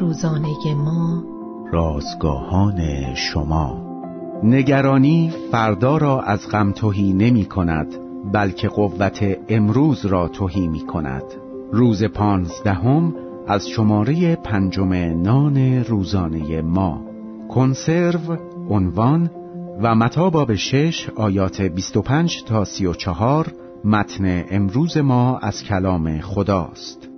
روزانه ما. رازگاهان شما. نگرانی فردا را از غم توهی نمی کند بلکه قوت امروز را توهی می کند. روز پانزدهم از شماره پنجم نان روزانه ما. کنسرو عنوان و متا باب شش آیات 25 تا 34 متن امروز ما از کلام خداست.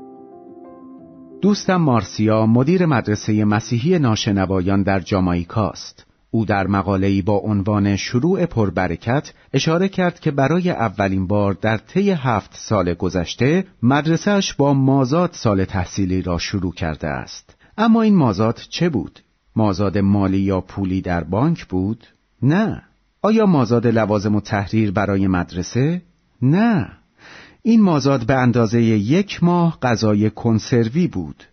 دوستم مارسیا مدیر مدرسه مسیحی ناشنوایان در جامائیکاست او در مقاله‌ای با عنوان شروع پربرکت اشاره کرد که برای اولین بار در طی هفت سال گذشته مدرسهش با مازاد سال تحصیلی را شروع کرده است اما این مازاد چه بود؟ مازاد مالی یا پولی در بانک بود؟ نه آیا مازاد لوازم و تحریر برای مدرسه؟ نه این مازاد به اندازه یک ماه غذای کنسروی بود.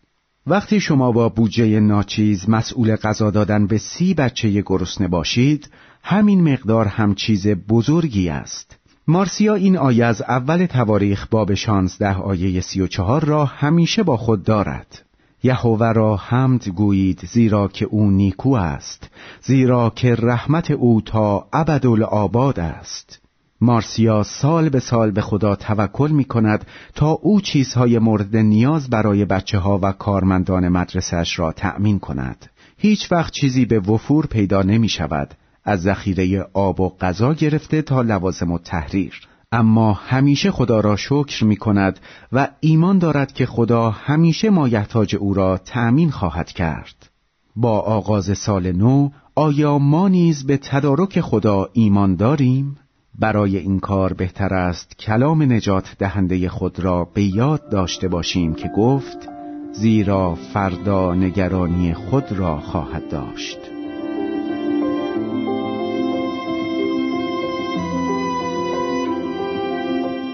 وقتی شما با بودجه ناچیز مسئول غذا دادن به سی بچه گرسنه باشید همین مقدار هم چیز بزرگی است. مارسیا این آیه از اول تواریخ باب شانزده آیه سی و چهار را همیشه با خود دارد. یهوه را حمد گویید زیرا که او نیکو است زیرا که رحمت او تا ابدالآباد است. مارسیا سال به سال به خدا توکل می کند تا او چیزهای مورد نیاز برای بچه ها و کارمندان مدرسهش را تأمین کند. هیچ وقت چیزی به وفور پیدا نمی شود از ذخیره آب و غذا گرفته تا لوازم و تحریر. اما همیشه خدا را شکر می کند و ایمان دارد که خدا همیشه مایحتاج او را تأمین خواهد کرد. با آغاز سال نو آیا ما نیز به تدارک خدا ایمان داریم؟ برای این کار بهتر است کلام نجات دهنده خود را به یاد داشته باشیم که گفت زیرا فردا نگرانی خود را خواهد داشت.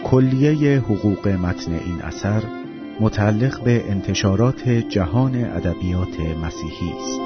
کلیه حقوق متن این اثر متعلق به انتشارات جهان ادبیات مسیحی است.